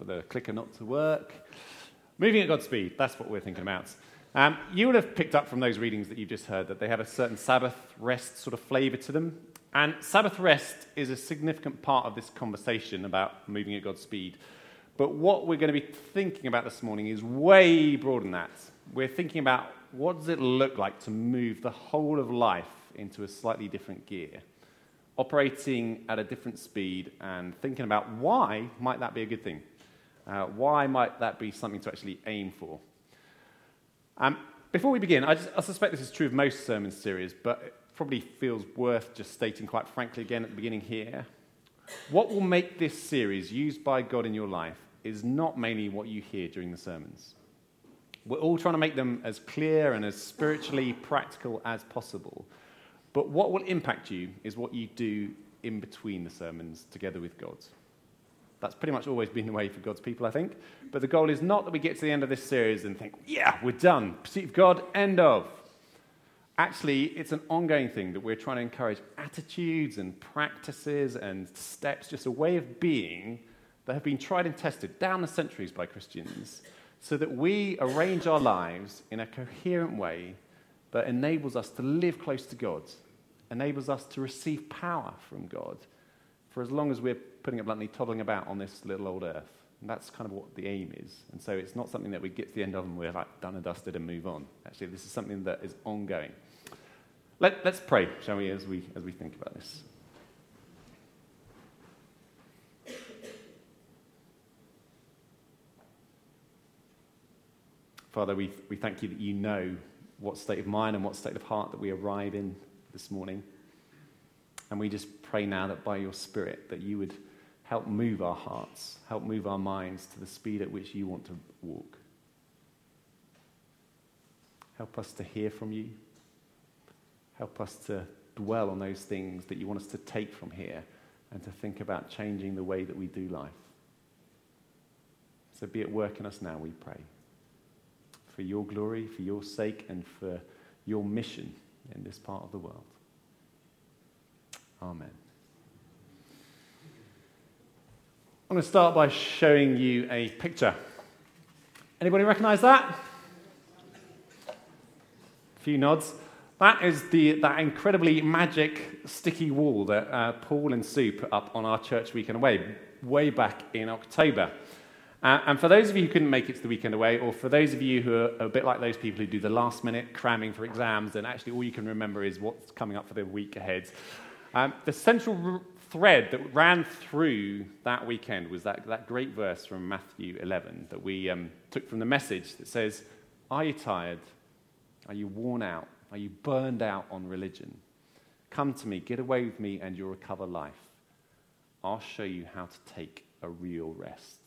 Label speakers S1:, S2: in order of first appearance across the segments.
S1: for the clicker not to work. Moving at God's speed, that's what we're thinking about. Um, you will have picked up from those readings that you've just heard that they have a certain Sabbath rest sort of flavour to them. And Sabbath rest is a significant part of this conversation about moving at God's speed. But what we're going to be thinking about this morning is way broader than that. We're thinking about what does it look like to move the whole of life into a slightly different gear, operating at a different speed, and thinking about why might that be a good thing? Uh, why might that be something to actually aim for? Um, before we begin, I, just, I, suspect this is true of most sermon series, but it probably feels worth just stating quite frankly again at the beginning here. What will make this series used by God in your life is not mainly what you hear during the sermons. We're all trying to make them as clear and as spiritually practical as possible. But what will impact you is what you do in between the sermons together with God. That's pretty much always been the way for God's people, I think. But the goal is not that we get to the end of this series and think, yeah, we're done. Pursuit of God, end of. Actually, it's an ongoing thing that we're trying to encourage attitudes and practices and steps, just a way of being that have been tried and tested down the centuries by Christians, so that we arrange our lives in a coherent way that enables us to live close to God, enables us to receive power from God for as long as we're putting it bluntly, toddling about on this little old earth. And that's kind of what the aim is. And so it's not something that we get to the end of and we're like done and dusted and move on. Actually, this is something that is ongoing. Let, us pray, shall we, as we, as we think about this. Father, we, we thank you that you know what state of mind and what state of heart that we arrive in this morning. And we just pray now that by your Spirit that you would help move our hearts, help move our minds to the speed at which you want to walk. Help us to hear from you. Help us to dwell on those things that you want us to take from here and to think about changing the way that we do life. So be at work in us now, we pray. For your glory, for your sake, and for your mission in this part of the world. Amen. I'm going to start by showing you a picture. Anybody recognize that? A few nods. That is the, that incredibly magic sticky wall that uh, Paul and Sue put up on our church weekend away way back in October. Uh, and for those of you who couldn't make it to the weekend away, or for those of you who are a bit like those people who do the last minute cramming for exams, and actually all you can remember is what's coming up for the week ahead, um, the central thread that ran through that weekend was that, that great verse from Matthew 11 that we um, took from the message that says, Are you tired? Are you worn out? Are you burned out on religion? Come to me, get away with me, and you'll recover life. I'll show you how to take a real rest.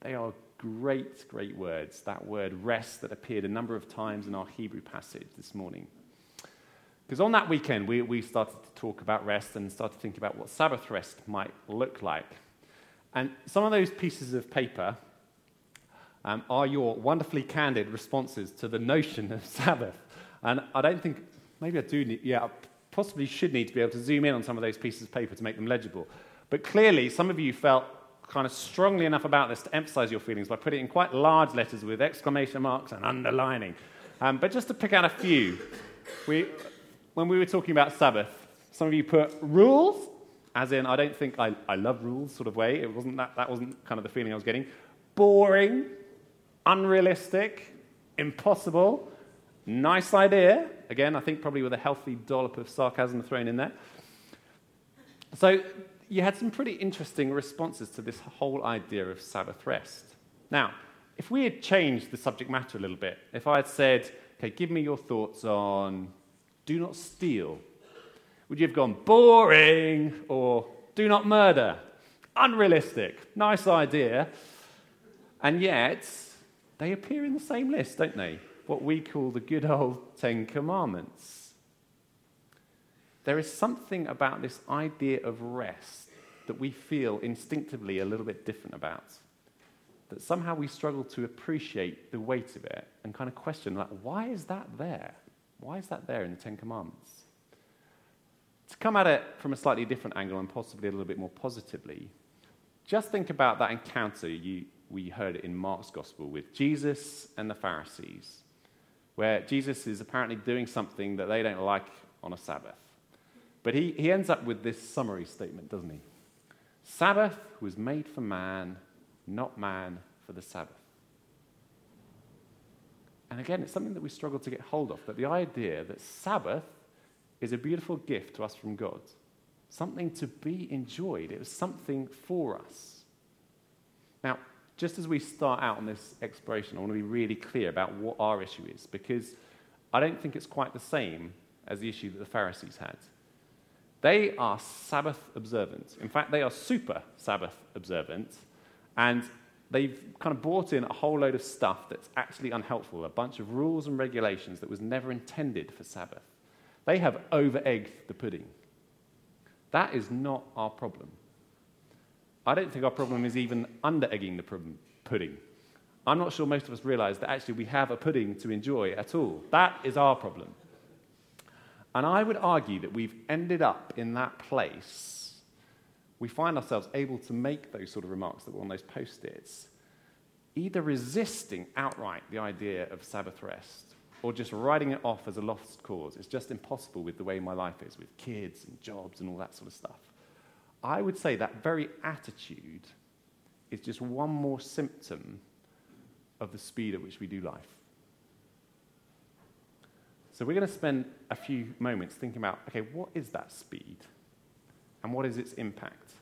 S1: They are great, great words. That word rest that appeared a number of times in our Hebrew passage this morning. Because on that weekend, we, we started to talk about rest and started to think about what Sabbath rest might look like. And some of those pieces of paper um, are your wonderfully candid responses to the notion of Sabbath. And I don't think, maybe I do need, yeah, I possibly should need to be able to zoom in on some of those pieces of paper to make them legible. But clearly, some of you felt kind of strongly enough about this to emphasize your feelings by putting it in quite large letters with exclamation marks and underlining. Um, but just to pick out a few, we, when we were talking about Sabbath, some of you put rules, as in, I don't think I, I love rules sort of way. It wasn't that, that wasn't kind of the feeling I was getting. Boring, unrealistic, impossible, nice idea. Again, I think probably with a healthy dollop of sarcasm thrown in there. So you had some pretty interesting responses to this whole idea of Sabbath rest. Now, if we had changed the subject matter a little bit, if I had said, okay, give me your thoughts on do not steal? Would you have gone boring or do not murder? Unrealistic. Nice idea. And yet, they appear in the same list, don't they? What we call the good old Ten Commandments. There is something about this idea of rest that we feel instinctively a little bit different about. That somehow we struggle to appreciate the weight of it and kind of question, like, why is that there? Why is that there in the Ten Commandments? To come at it from a slightly different angle and possibly a little bit more positively, just think about that encounter you, we heard in Mark's gospel with Jesus and the Pharisees, where Jesus is apparently doing something that they don't like on a Sabbath. But he, he ends up with this summary statement, doesn't he? Sabbath was made for man, not man for the Sabbath. And again, it's something that we struggle to get hold of that the idea that Sabbath is a beautiful gift to us from God, something to be enjoyed, it was something for us. Now, just as we start out on this exploration, I want to be really clear about what our issue is because I don't think it's quite the same as the issue that the Pharisees had. They are Sabbath observant. In fact, they are super Sabbath observant. And they've kind of brought in a whole load of stuff that's actually unhelpful, a bunch of rules and regulations that was never intended for Sabbath. They have over egged the pudding. That is not our problem. I don't think our problem is even under egging the pudding. I'm not sure most of us realize that actually we have a pudding to enjoy at all. That is our problem. And I would argue that we've ended up in that place. We find ourselves able to make those sort of remarks that were on those post its, either resisting outright the idea of Sabbath rest or just writing it off as a lost cause. It's just impossible with the way my life is, with kids and jobs and all that sort of stuff. I would say that very attitude is just one more symptom of the speed at which we do life. So we're going to spend a few moments thinking about okay, what is that speed? And what is its impact?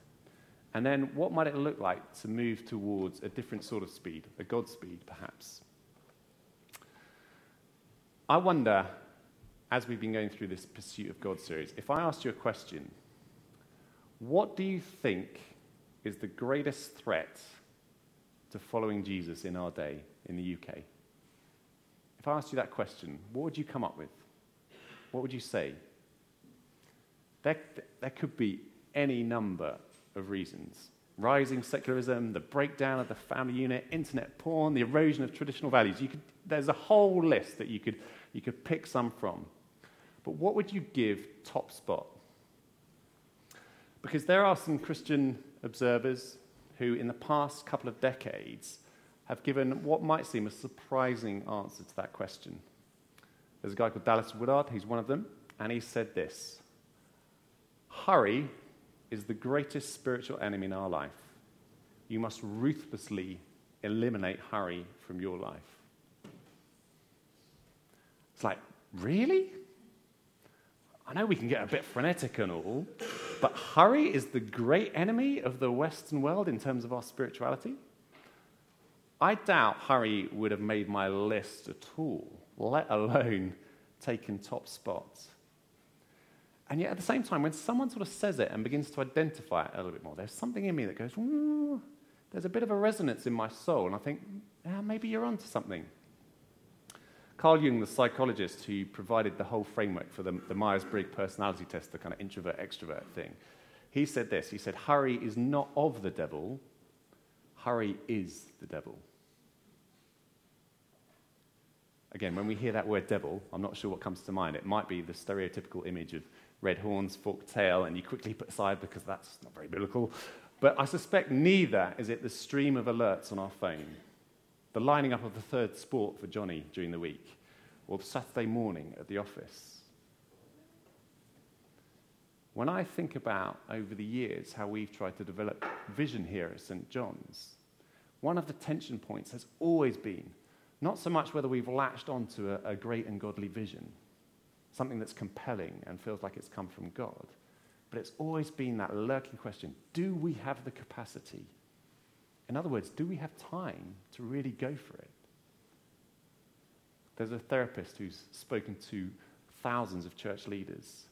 S1: And then what might it look like to move towards a different sort of speed, a God speed perhaps? I wonder, as we've been going through this Pursuit of God series, if I asked you a question, what do you think is the greatest threat to following Jesus in our day in the UK? If I asked you that question, what would you come up with? What would you say? There, there could be any number of reasons rising secularism, the breakdown of the family unit, internet porn, the erosion of traditional values. Could, there's a whole list that you could, you could pick some from. But what would you give top spot? Because there are some Christian observers who, in the past couple of decades, have given what might seem a surprising answer to that question. There's a guy called Dallas Willard, he's one of them, and he said this Hurry is the greatest spiritual enemy in our life. You must ruthlessly eliminate hurry from your life. It's like, really? I know we can get a bit frenetic and all, but hurry is the great enemy of the Western world in terms of our spirituality. I doubt hurry would have made my list at all, let alone taken top spots. And yet, at the same time, when someone sort of says it and begins to identify it a little bit more, there's something in me that goes, there's a bit of a resonance in my soul. And I think, maybe you're onto something. Carl Jung, the psychologist who provided the whole framework for the, the Myers Briggs personality test, the kind of introvert extrovert thing, he said this. He said, Hurry is not of the devil, hurry is the devil. Again, when we hear that word devil, I'm not sure what comes to mind. It might be the stereotypical image of red horns, forked tail, and you quickly put aside because that's not very biblical. But I suspect neither is it the stream of alerts on our phone, the lining up of the third sport for Johnny during the week, or the Saturday morning at the office. When I think about over the years how we've tried to develop vision here at St. John's, one of the tension points has always been not so much whether we've latched onto a, a great and godly vision, something that's compelling and feels like it's come from God. But it's always been that lurking question do we have the capacity? In other words, do we have time to really go for it? There's a therapist who's spoken to thousands of church leaders,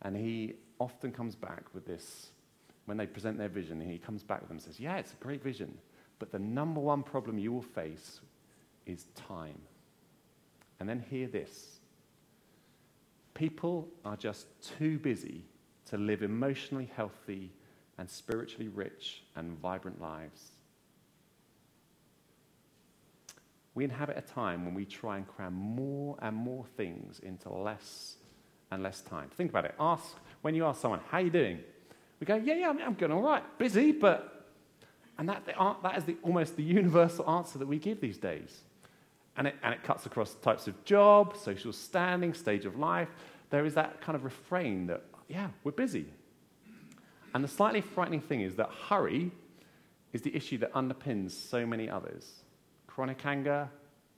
S1: and he often comes back with this when they present their vision. He comes back with them and says, Yeah, it's a great vision, but the number one problem you will face is time. And then hear this People are just too busy to live emotionally healthy and spiritually rich and vibrant lives. We inhabit a time when we try and cram more and more things into less and less time. Think about it. Ask when you ask someone, "How are you doing?" We go, "Yeah, yeah, I'm, I'm all right. Busy, but And that, that is the, almost the universal answer that we give these days. And it, and it cuts across types of job, social standing, stage of life. There is that kind of refrain that, yeah, we're busy. And the slightly frightening thing is that hurry is the issue that underpins so many others chronic anger,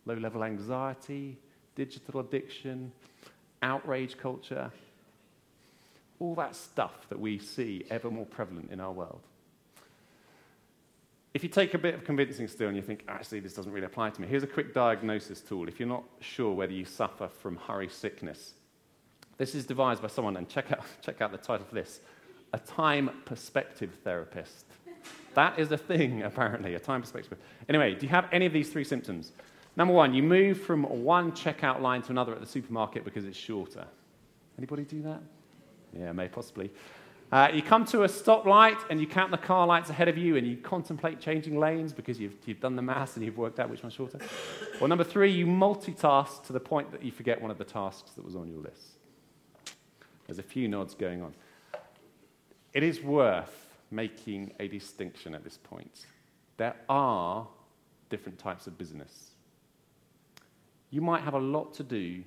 S1: low level anxiety, digital addiction, outrage culture, all that stuff that we see ever more prevalent in our world. If you take a bit of convincing still and you think, actually, this doesn't really apply to me, here's a quick diagnosis tool if you're not sure whether you suffer from hurry sickness. This is devised by someone, and check out, check out the title for this a time perspective therapist. That is a thing, apparently, a time perspective. Anyway, do you have any of these three symptoms? Number one, you move from one checkout line to another at the supermarket because it's shorter. Anybody do that? Yeah, may possibly. Uh, you come to a stoplight and you count the car lights ahead of you and you contemplate changing lanes because you've, you've done the maths and you've worked out which one's shorter. or number three, you multitask to the point that you forget one of the tasks that was on your list. There's a few nods going on. It is worth making a distinction at this point. There are different types of business. You might have a lot to do,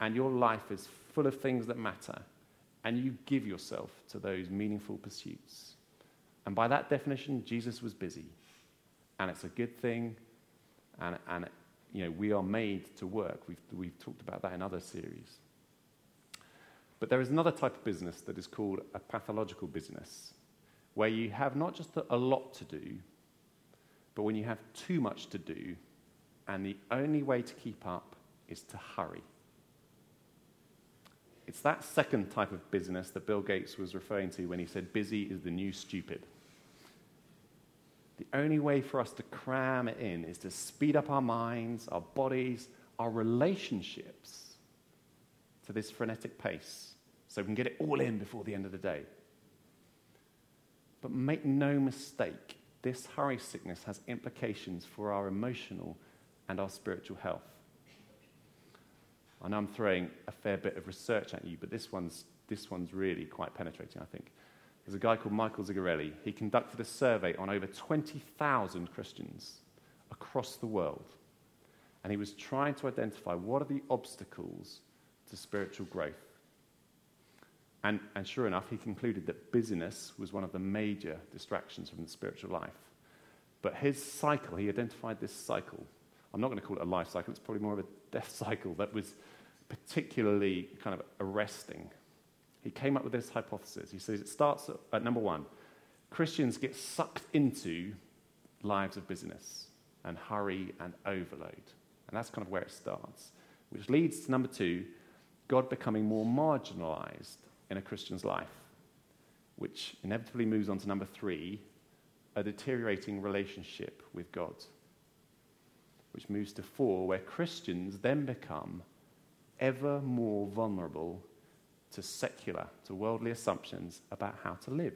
S1: and your life is full of things that matter, and you give yourself to those meaningful pursuits. And by that definition, Jesus was busy. And it's a good thing, and, and you know, we are made to work. We've, we've talked about that in other series. But there is another type of business that is called a pathological business, where you have not just a lot to do, but when you have too much to do, and the only way to keep up is to hurry. It's that second type of business that Bill Gates was referring to when he said busy is the new stupid. The only way for us to cram it in is to speed up our minds, our bodies, our relationships to this frenetic pace so we can get it all in before the end of the day. But make no mistake, this hurry sickness has implications for our emotional and our spiritual health. Know I'm throwing a fair bit of research at you, but this one's, this one's really quite penetrating, I think. There's a guy called Michael Zigarelli. He conducted a survey on over 20,000 Christians across the world. And he was trying to identify what are the obstacles to spiritual growth. And, and sure enough, he concluded that busyness was one of the major distractions from the spiritual life. But his cycle, he identified this cycle. I'm not going to call it a life cycle, it's probably more of a death cycle that was particularly kind of arresting. He came up with this hypothesis. He says it starts at, number one Christians get sucked into lives of busyness and hurry and overload. And that's kind of where it starts, which leads to number two God becoming more marginalized in a Christian's life, which inevitably moves on to number three a deteriorating relationship with God, which moves to four, where Christians then become ever more vulnerable to secular, to worldly assumptions about how to live.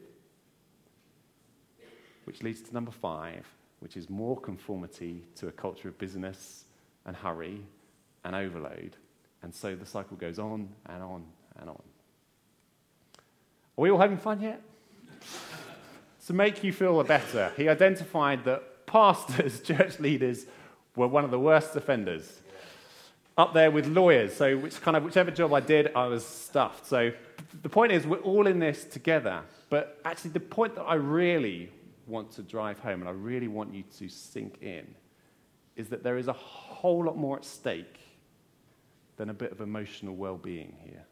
S1: Which leads to number five, which is more conformity to a culture of business and hurry and overload. And so the cycle goes on and on and on. Are we all having fun yet? to make you feel the better, he identified that pastors, church leaders, were one of the worst offenders. Up there with lawyers. So, which kind of whichever job I did, I was stuffed. So, the point is, we're all in this together. But actually, the point that I really want to drive home, and I really want you to sink in, is that there is a whole lot more at stake than a bit of emotional well being here.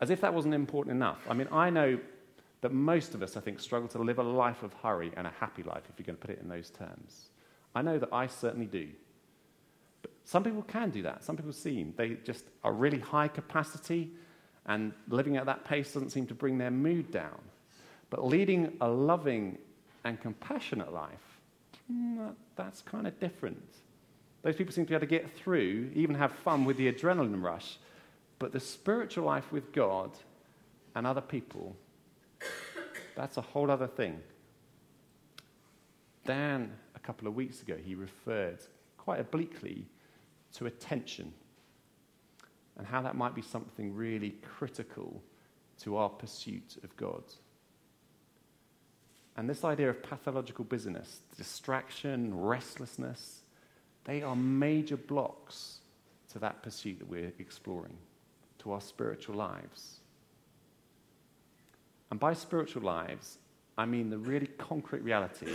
S1: As if that wasn't important enough. I mean, I know that most of us, I think, struggle to live a life of hurry and a happy life, if you're going to put it in those terms. I know that I certainly do. Some people can do that. Some people seem. They just are really high capacity, and living at that pace doesn't seem to bring their mood down. But leading a loving and compassionate life, mm, that's kind of different. Those people seem to be able to get through, even have fun with the adrenaline rush, but the spiritual life with God and other people, that's a whole other thing. Dan, a couple of weeks ago, he referred quite obliquely to attention and how that might be something really critical to our pursuit of God. And this idea of pathological busyness, distraction, restlessness, they are major blocks to that pursuit that we're exploring, to our spiritual lives. And by spiritual lives, I mean the really concrete reality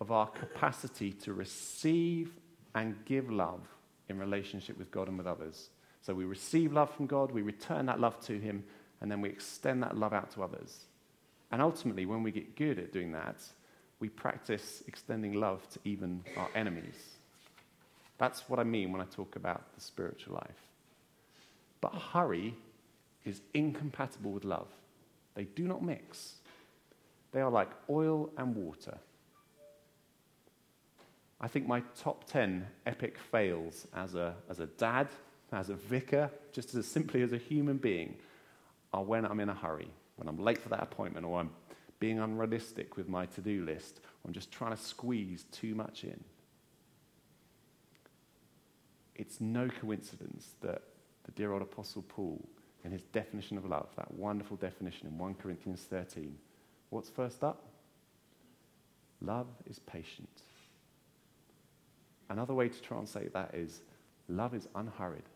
S1: of our capacity to receive and give love in relationship with God and with others. So we receive love from God, we return that love to Him, and then we extend that love out to others. And ultimately, when we get good at doing that, we practice extending love to even our enemies. That's what I mean when I talk about the spiritual life. But hurry is incompatible with love, they do not mix. They are like oil and water. I think my top 10 epic fails as a, as a dad, as a vicar, just as simply as a human being, are when I'm in a hurry when I'm late for that appointment or I'm being unrealistic with my to do list, or I'm just trying to squeeze too much in. It's no coincidence that the dear old Apostle Paul, in his definition of love, that wonderful definition in 1 Corinthians 13, what's first up? Love is patient. Another way to translate that is love is unhurried,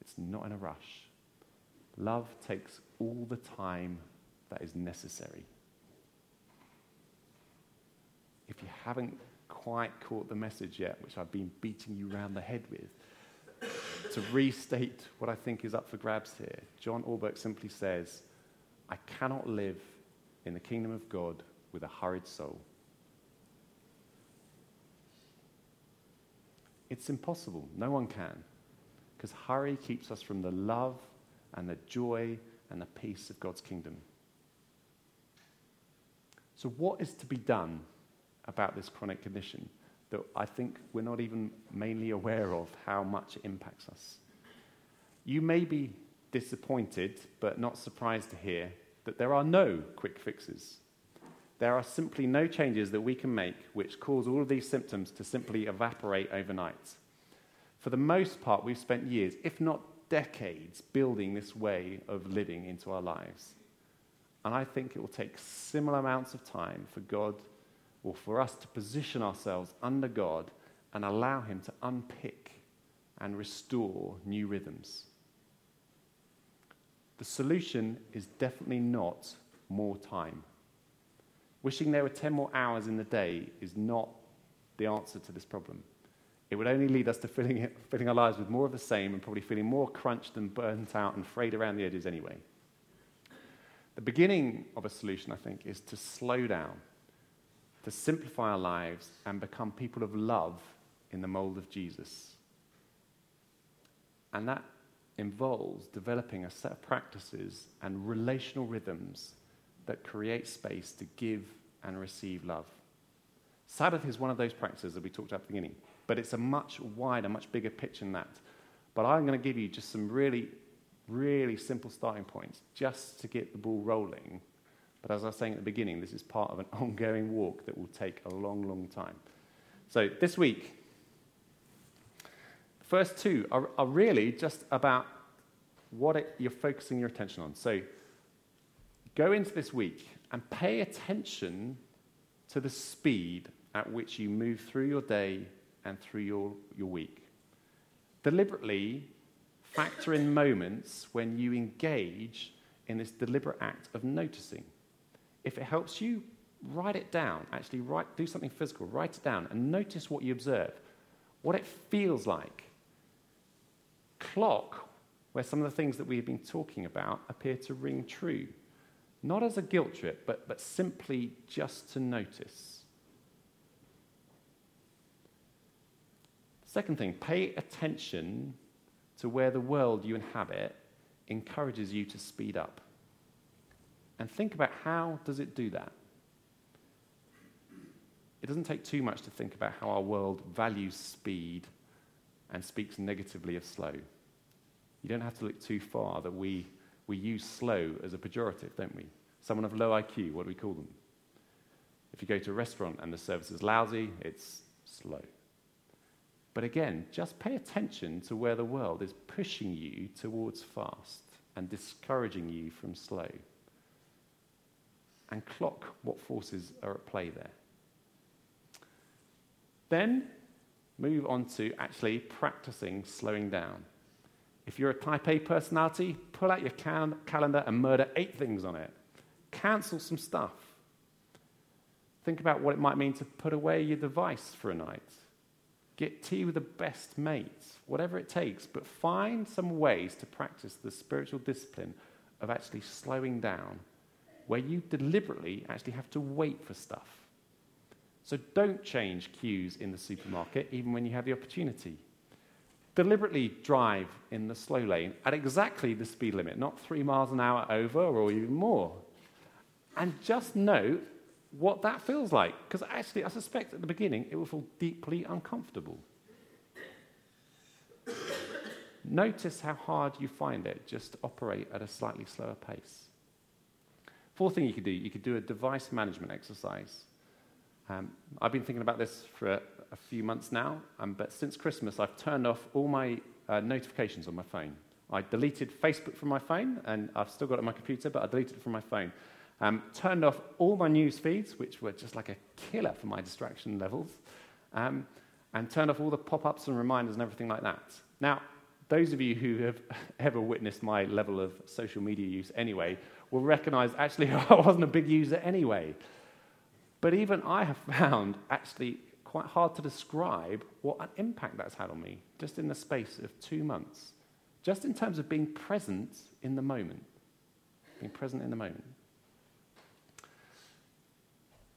S1: it's not in a rush. Love takes all the time that is necessary. If you haven't quite caught the message yet, which I've been beating you round the head with, to restate what I think is up for grabs here, John Ortberg simply says, I cannot live in the kingdom of God with a hurried soul. It's impossible. No one can. Because hurry keeps us from the love and the joy and the peace of God's kingdom. So, what is to be done about this chronic condition that I think we're not even mainly aware of how much it impacts us? You may be disappointed, but not surprised to hear that there are no quick fixes. There are simply no changes that we can make which cause all of these symptoms to simply evaporate overnight. For the most part, we've spent years, if not decades building this way of living into our lives. And I think it will take similar amounts of time for God or for us to position ourselves under God and allow Him to unpick and restore new rhythms. The solution is definitely not more time. Wishing there were 10 more hours in the day is not the answer to this problem. It would only lead us to filling, it, filling our lives with more of the same and probably feeling more crunched and burnt out and frayed around the edges anyway. The beginning of a solution, I think, is to slow down, to simplify our lives and become people of love in the mold of Jesus. And that involves developing a set of practices and relational rhythms that create space to give and receive love. Sabbath is one of those practices that we talked about at the beginning. But it's a much wider, much bigger picture than that. But I'm going to give you just some really, really simple starting points just to get the ball rolling. But as I was saying at the beginning, this is part of an ongoing walk that will take a long, long time. So this week, the first two are, are really just about what it, you're focusing your attention on. So go into this week and pay attention to the speed at which you move through your day and through your, your week. Deliberately factor in moments when you engage in this deliberate act of noticing. If it helps you, write it down. Actually, write, do something physical, write it down, and notice what you observe, what it feels like. Clock where some of the things that we've been talking about appear to ring true. Not as a guilt trip, but, but simply just to notice. Second thing, pay attention to where the world you inhabit encourages you to speed up. And think about how does it do that? It doesn't take too much to think about how our world values speed and speaks negatively of slow. You don't have to look too far that we, we use slow as a pejorative, don't we? Someone of low IQ, what do we call them? If you go to a restaurant and the service is lousy, it's slow. But again, just pay attention to where the world is pushing you towards fast and discouraging you from slow. and clock what forces are at play there. Then move on to actually practicing slowing down. If you're a type A personality, pull out your cal- calendar and murder eight things on it. Cancel some stuff. Think about what it might mean to put away your device for a night. Get tea with the best mates, whatever it takes, but find some ways to practice the spiritual discipline of actually slowing down, where you deliberately actually have to wait for stuff. So don't change queues in the supermarket, even when you have the opportunity. Deliberately drive in the slow lane at exactly the speed limit, not three miles an hour over or even more. And just note what that feels like. Because actually, I suspect at the beginning it will feel deeply uncomfortable. Notice how hard you find it just to operate at a slightly slower pace. Fourth thing you could do, you could do a device management exercise. Um, I've been thinking about this for a, few months now, um, but since Christmas, I've turned off all my uh, notifications on my phone. I deleted Facebook from my phone, and I've still got it on my computer, but I deleted it from my phone. Um, turned off all my news feeds, which were just like a killer for my distraction levels, um, and turned off all the pop ups and reminders and everything like that. Now, those of you who have ever witnessed my level of social media use anyway will recognize actually I wasn't a big user anyway. But even I have found actually quite hard to describe what an impact that's had on me just in the space of two months, just in terms of being present in the moment. Being present in the moment.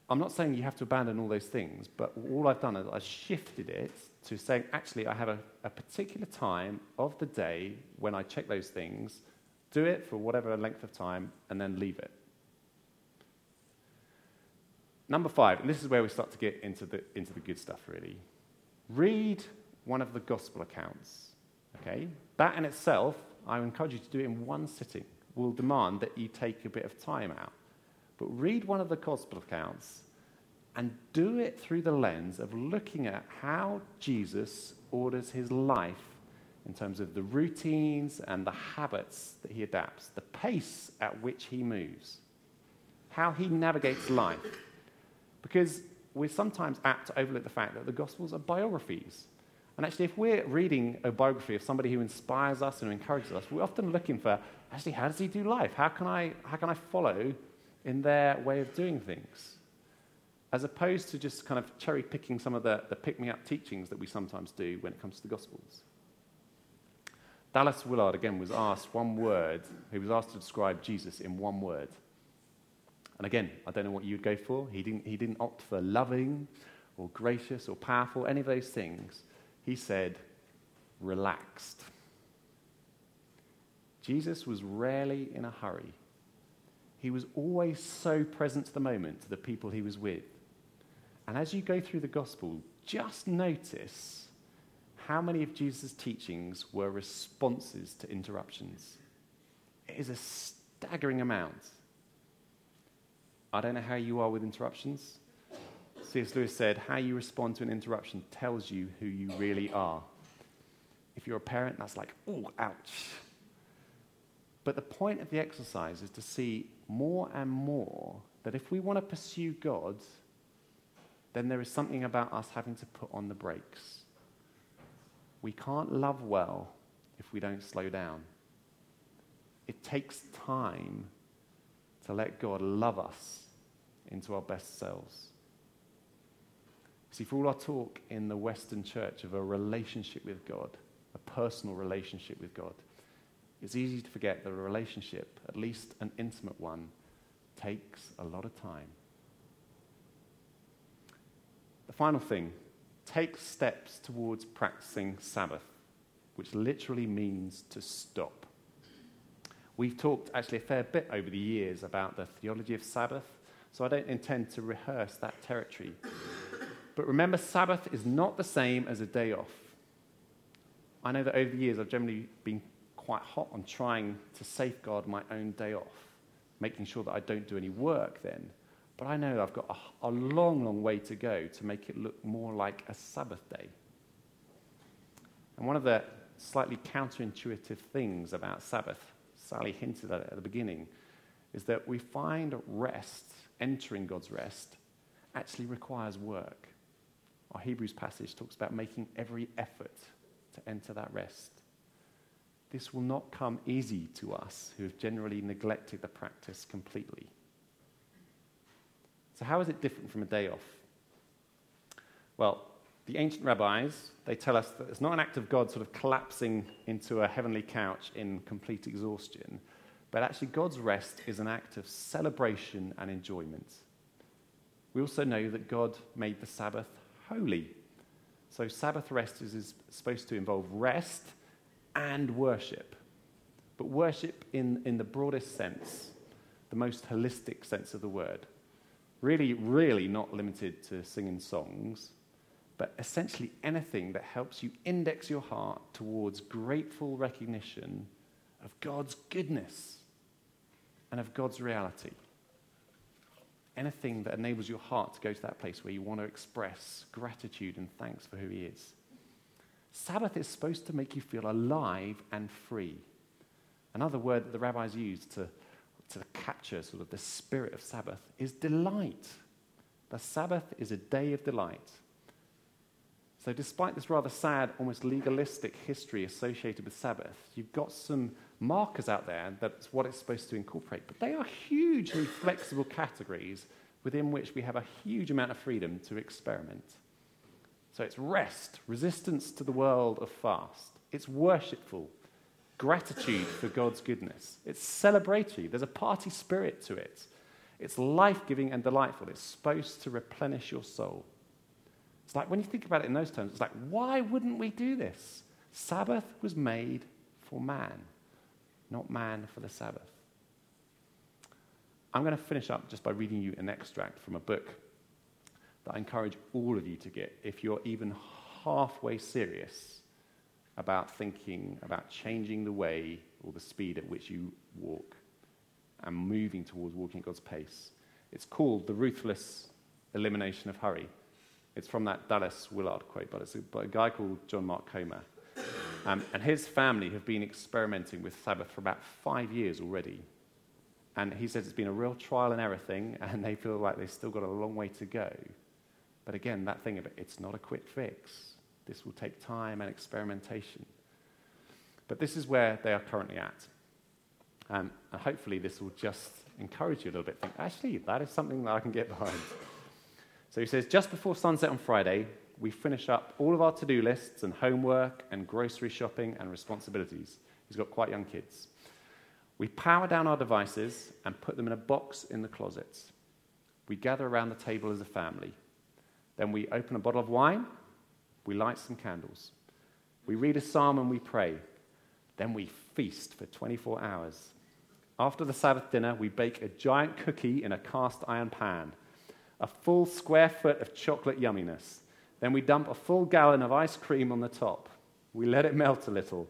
S1: I'm not saying you have to abandon all those things, but all I've done is I've shifted it to saying, actually, I have a, a particular time of the day when I check those things, do it for whatever length of time, and then leave it. Number five, and this is where we start to get into the, into the good stuff, really. Read one of the gospel accounts. Okay? That in itself, I encourage you to do it in one sitting, will demand that you take a bit of time out. But read one of the gospel accounts and do it through the lens of looking at how Jesus orders his life in terms of the routines and the habits that he adapts, the pace at which he moves, how he navigates life. Because we're sometimes apt to overlook the fact that the Gospels are biographies. And actually, if we're reading a biography of somebody who inspires us and encourages us, we're often looking for actually, how does he do life? How can I, how can I follow in their way of doing things, as opposed to just kind of cherry picking some of the, the pick me up teachings that we sometimes do when it comes to the Gospels. Dallas Willard, again, was asked one word, he was asked to describe Jesus in one word. And again, I don't know what you'd go for. He didn't, he didn't opt for loving or gracious or powerful, any of those things. He said, relaxed. Jesus was rarely in a hurry. He was always so present to the moment, to the people he was with. And as you go through the gospel, just notice how many of Jesus' teachings were responses to interruptions. It is a staggering amount. I don't know how you are with interruptions. C.S. Lewis said, How you respond to an interruption tells you who you really are. If you're a parent, that's like, oh, ouch. But the point of the exercise is to see more and more that if we want to pursue God, then there is something about us having to put on the brakes. We can't love well if we don't slow down. It takes time to let God love us into our best selves. See, for all our talk in the Western church of a relationship with God, a personal relationship with God, it's easy to forget that a relationship, at least an intimate one, takes a lot of time. The final thing take steps towards practicing Sabbath, which literally means to stop. We've talked actually a fair bit over the years about the theology of Sabbath, so I don't intend to rehearse that territory. But remember, Sabbath is not the same as a day off. I know that over the years I've generally been quite hot on trying to safeguard my own day off, making sure that I don't do any work then. But I know I've got a, a long, long way to go to make it look more like a Sabbath day. And one of the slightly counterintuitive things about Sabbath, Sally hinted at at the beginning, is that we find rest entering God's rest, actually requires work. Our Hebrews passage talks about making every effort to enter that rest. This will not come easy to us who have generally neglected the practice completely. So, how is it different from a day off? Well, the ancient rabbis, they tell us that it's not an act of God sort of collapsing into a heavenly couch in complete exhaustion, but actually God's rest is an act of celebration and enjoyment. We also know that God made the Sabbath holy. So, Sabbath rest is, is supposed to involve rest and worship. But worship in, in the broadest sense, the most holistic sense of the word. Really, really not limited to singing songs, but essentially anything that helps you index your heart towards grateful recognition of God's goodness and of God's reality. Anything that enables your heart to go to that place where you want to express gratitude and thanks for who He is. Sabbath is supposed to make you feel alive and free. Another word that the rabbis use to, to capture sort of the spirit of Sabbath is delight. The Sabbath is a day of delight. So, despite this rather sad, almost legalistic history associated with Sabbath, you've got some markers out there that's what it's supposed to incorporate. But they are hugely flexible categories within which we have a huge amount of freedom to experiment. So, it's rest, resistance to the world of fast, it's worshipful, gratitude for God's goodness, it's celebratory, there's a party spirit to it, it's life giving and delightful, it's supposed to replenish your soul. It's like when you think about it in those terms, it's like, why wouldn't we do this? Sabbath was made for man, not man for the Sabbath. I'm going to finish up just by reading you an extract from a book that I encourage all of you to get if you're even halfway serious about thinking about changing the way or the speed at which you walk and moving towards walking at God's pace. It's called The Ruthless Elimination of Hurry. It's from that Dallas Willard quote, but it's a, a guy called John Mark Comer. Um, and his family have been experimenting with Sabbath for about five years already. And he says it's been a real trial and error thing, and they feel like they've still got a long way to go. But again, that thing of it, it's not a quick fix. This will take time and experimentation. But this is where they are currently at. Um, and hopefully, this will just encourage you a little bit. Think, actually, that is something that I can get behind. So he says, just before sunset on Friday, we finish up all of our to do lists and homework and grocery shopping and responsibilities. He's got quite young kids. We power down our devices and put them in a box in the closets. We gather around the table as a family. Then we open a bottle of wine. We light some candles. We read a psalm and we pray. Then we feast for 24 hours. After the Sabbath dinner, we bake a giant cookie in a cast iron pan a full square foot of chocolate yumminess. Then we dump a full gallon of ice cream on the top. We let it melt a little.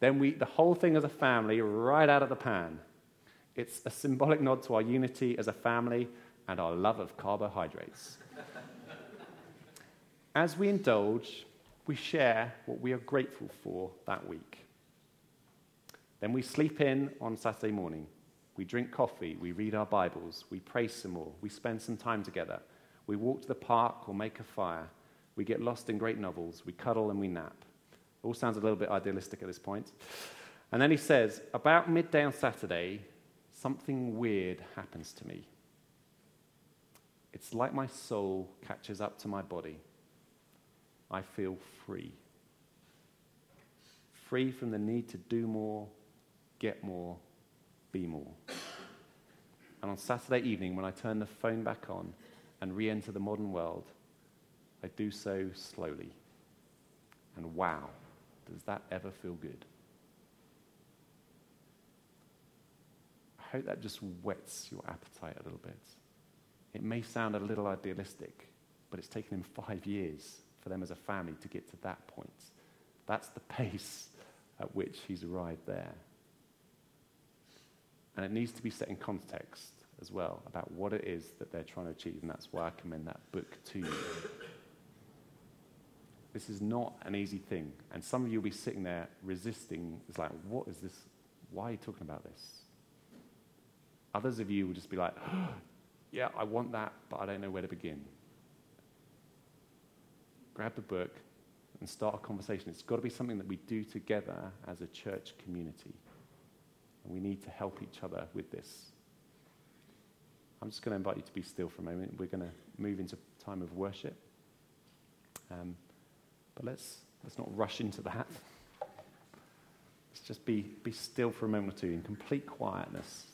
S1: Then we eat the whole thing as a family right out of the pan. It's a symbolic nod to our unity as a family and our love of carbohydrates. as we indulge, we share what we are grateful for that week. Then we sleep in on Saturday morning. We drink coffee, we read our Bibles, we pray some more, we spend some time together, we walk to the park or make a fire, we get lost in great novels, we cuddle and we nap. All sounds a little bit idealistic at this point. And then he says, About midday on Saturday, something weird happens to me. It's like my soul catches up to my body. I feel free. Free from the need to do more, get more, be more. And on Saturday evening, when I turn the phone back on and re enter the modern world, I do so slowly. And wow, does that ever feel good? I hope that just whets your appetite a little bit. It may sound a little idealistic, but it's taken him five years for them as a family to get to that point. That's the pace at which he's arrived there. And it needs to be set in context as well about what it is that they're trying to achieve. And that's why I commend that book to you. This is not an easy thing. And some of you will be sitting there resisting. It's like, what is this? Why are you talking about this? Others of you will just be like, oh, yeah, I want that, but I don't know where to begin. Grab the book and start a conversation. It's got to be something that we do together as a church community. And we need to help each other with this. I'm just going to invite you to be still for a moment. We're going to move into time of worship. Um, but let's, let's not rush into that. Let's just be, be still for a moment or two in complete quietness.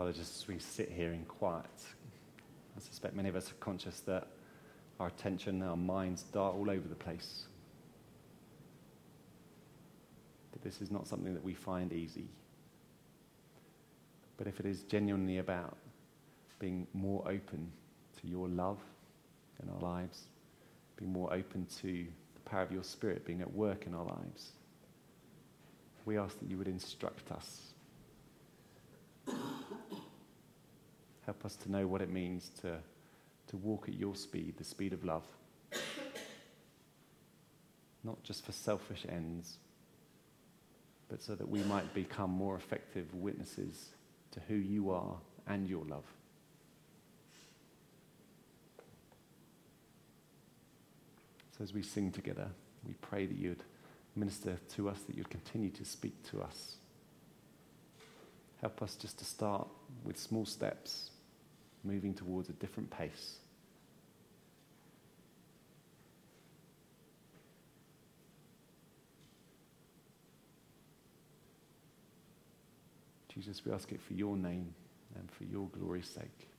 S1: Father, just as we sit here in quiet, I suspect many of us are conscious that our attention, our minds dart all over the place. That this is not something that we find easy. But if it is genuinely about being more open to your love in our lives, being more open to the power of your Spirit being at work in our lives, we ask that you would instruct us Help us to know what it means to, to walk at your speed, the speed of love. Not just for selfish ends, but so that we might become more effective witnesses to who you are and your love. So as we sing together, we pray that you'd minister to us, that you'd continue to speak to us. Help us just to start with small steps moving towards a different pace. Jesus, we ask it for your name and for your glory's sake.